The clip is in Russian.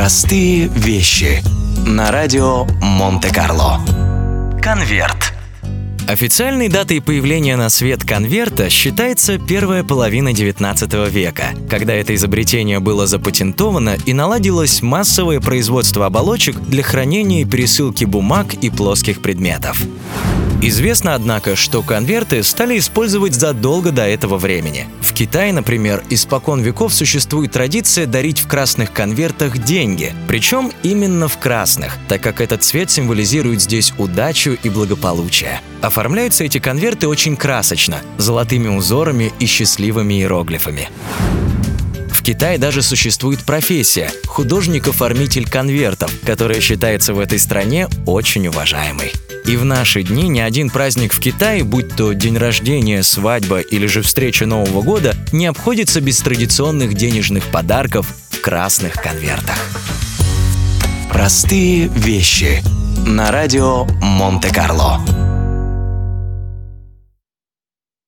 Простые вещи. На радио Монте-Карло. Конверт. Официальной датой появления на свет конверта считается первая половина 19 века, когда это изобретение было запатентовано и наладилось массовое производство оболочек для хранения и пересылки бумаг и плоских предметов. Известно, однако, что конверты стали использовать задолго до этого времени. В Китае, например, испокон веков существует традиция дарить в красных конвертах деньги, причем именно в красных, так как этот цвет символизирует здесь удачу и благополучие. Оформляются эти конверты очень красочно, золотыми узорами и счастливыми иероглифами. В Китае даже существует профессия – художник-оформитель конвертов, которая считается в этой стране очень уважаемой. И в наши дни ни один праздник в Китае, будь то день рождения, свадьба или же встреча Нового года, не обходится без традиционных денежных подарков в красных конвертах. Простые вещи. На радио Монте-Карло.